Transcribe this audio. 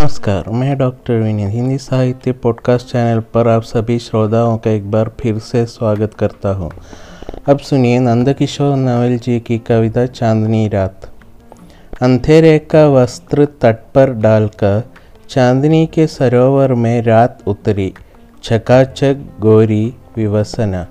नमस्कार, मैं डॉक्टर विनीत। हिंदी साहित्य पॉडकास्ट चैनल पर आप सभी श्रोताओं का एक बार फिर से स्वागत करता हूँ। अब सुनिए नंदकिशोर नवल जी की कविता चांदनी रात। अंधेरे का वस्त्र तट पर डालकर चांदनी के सरोवर में रात उतरी, छकाचक गोरी विवसना।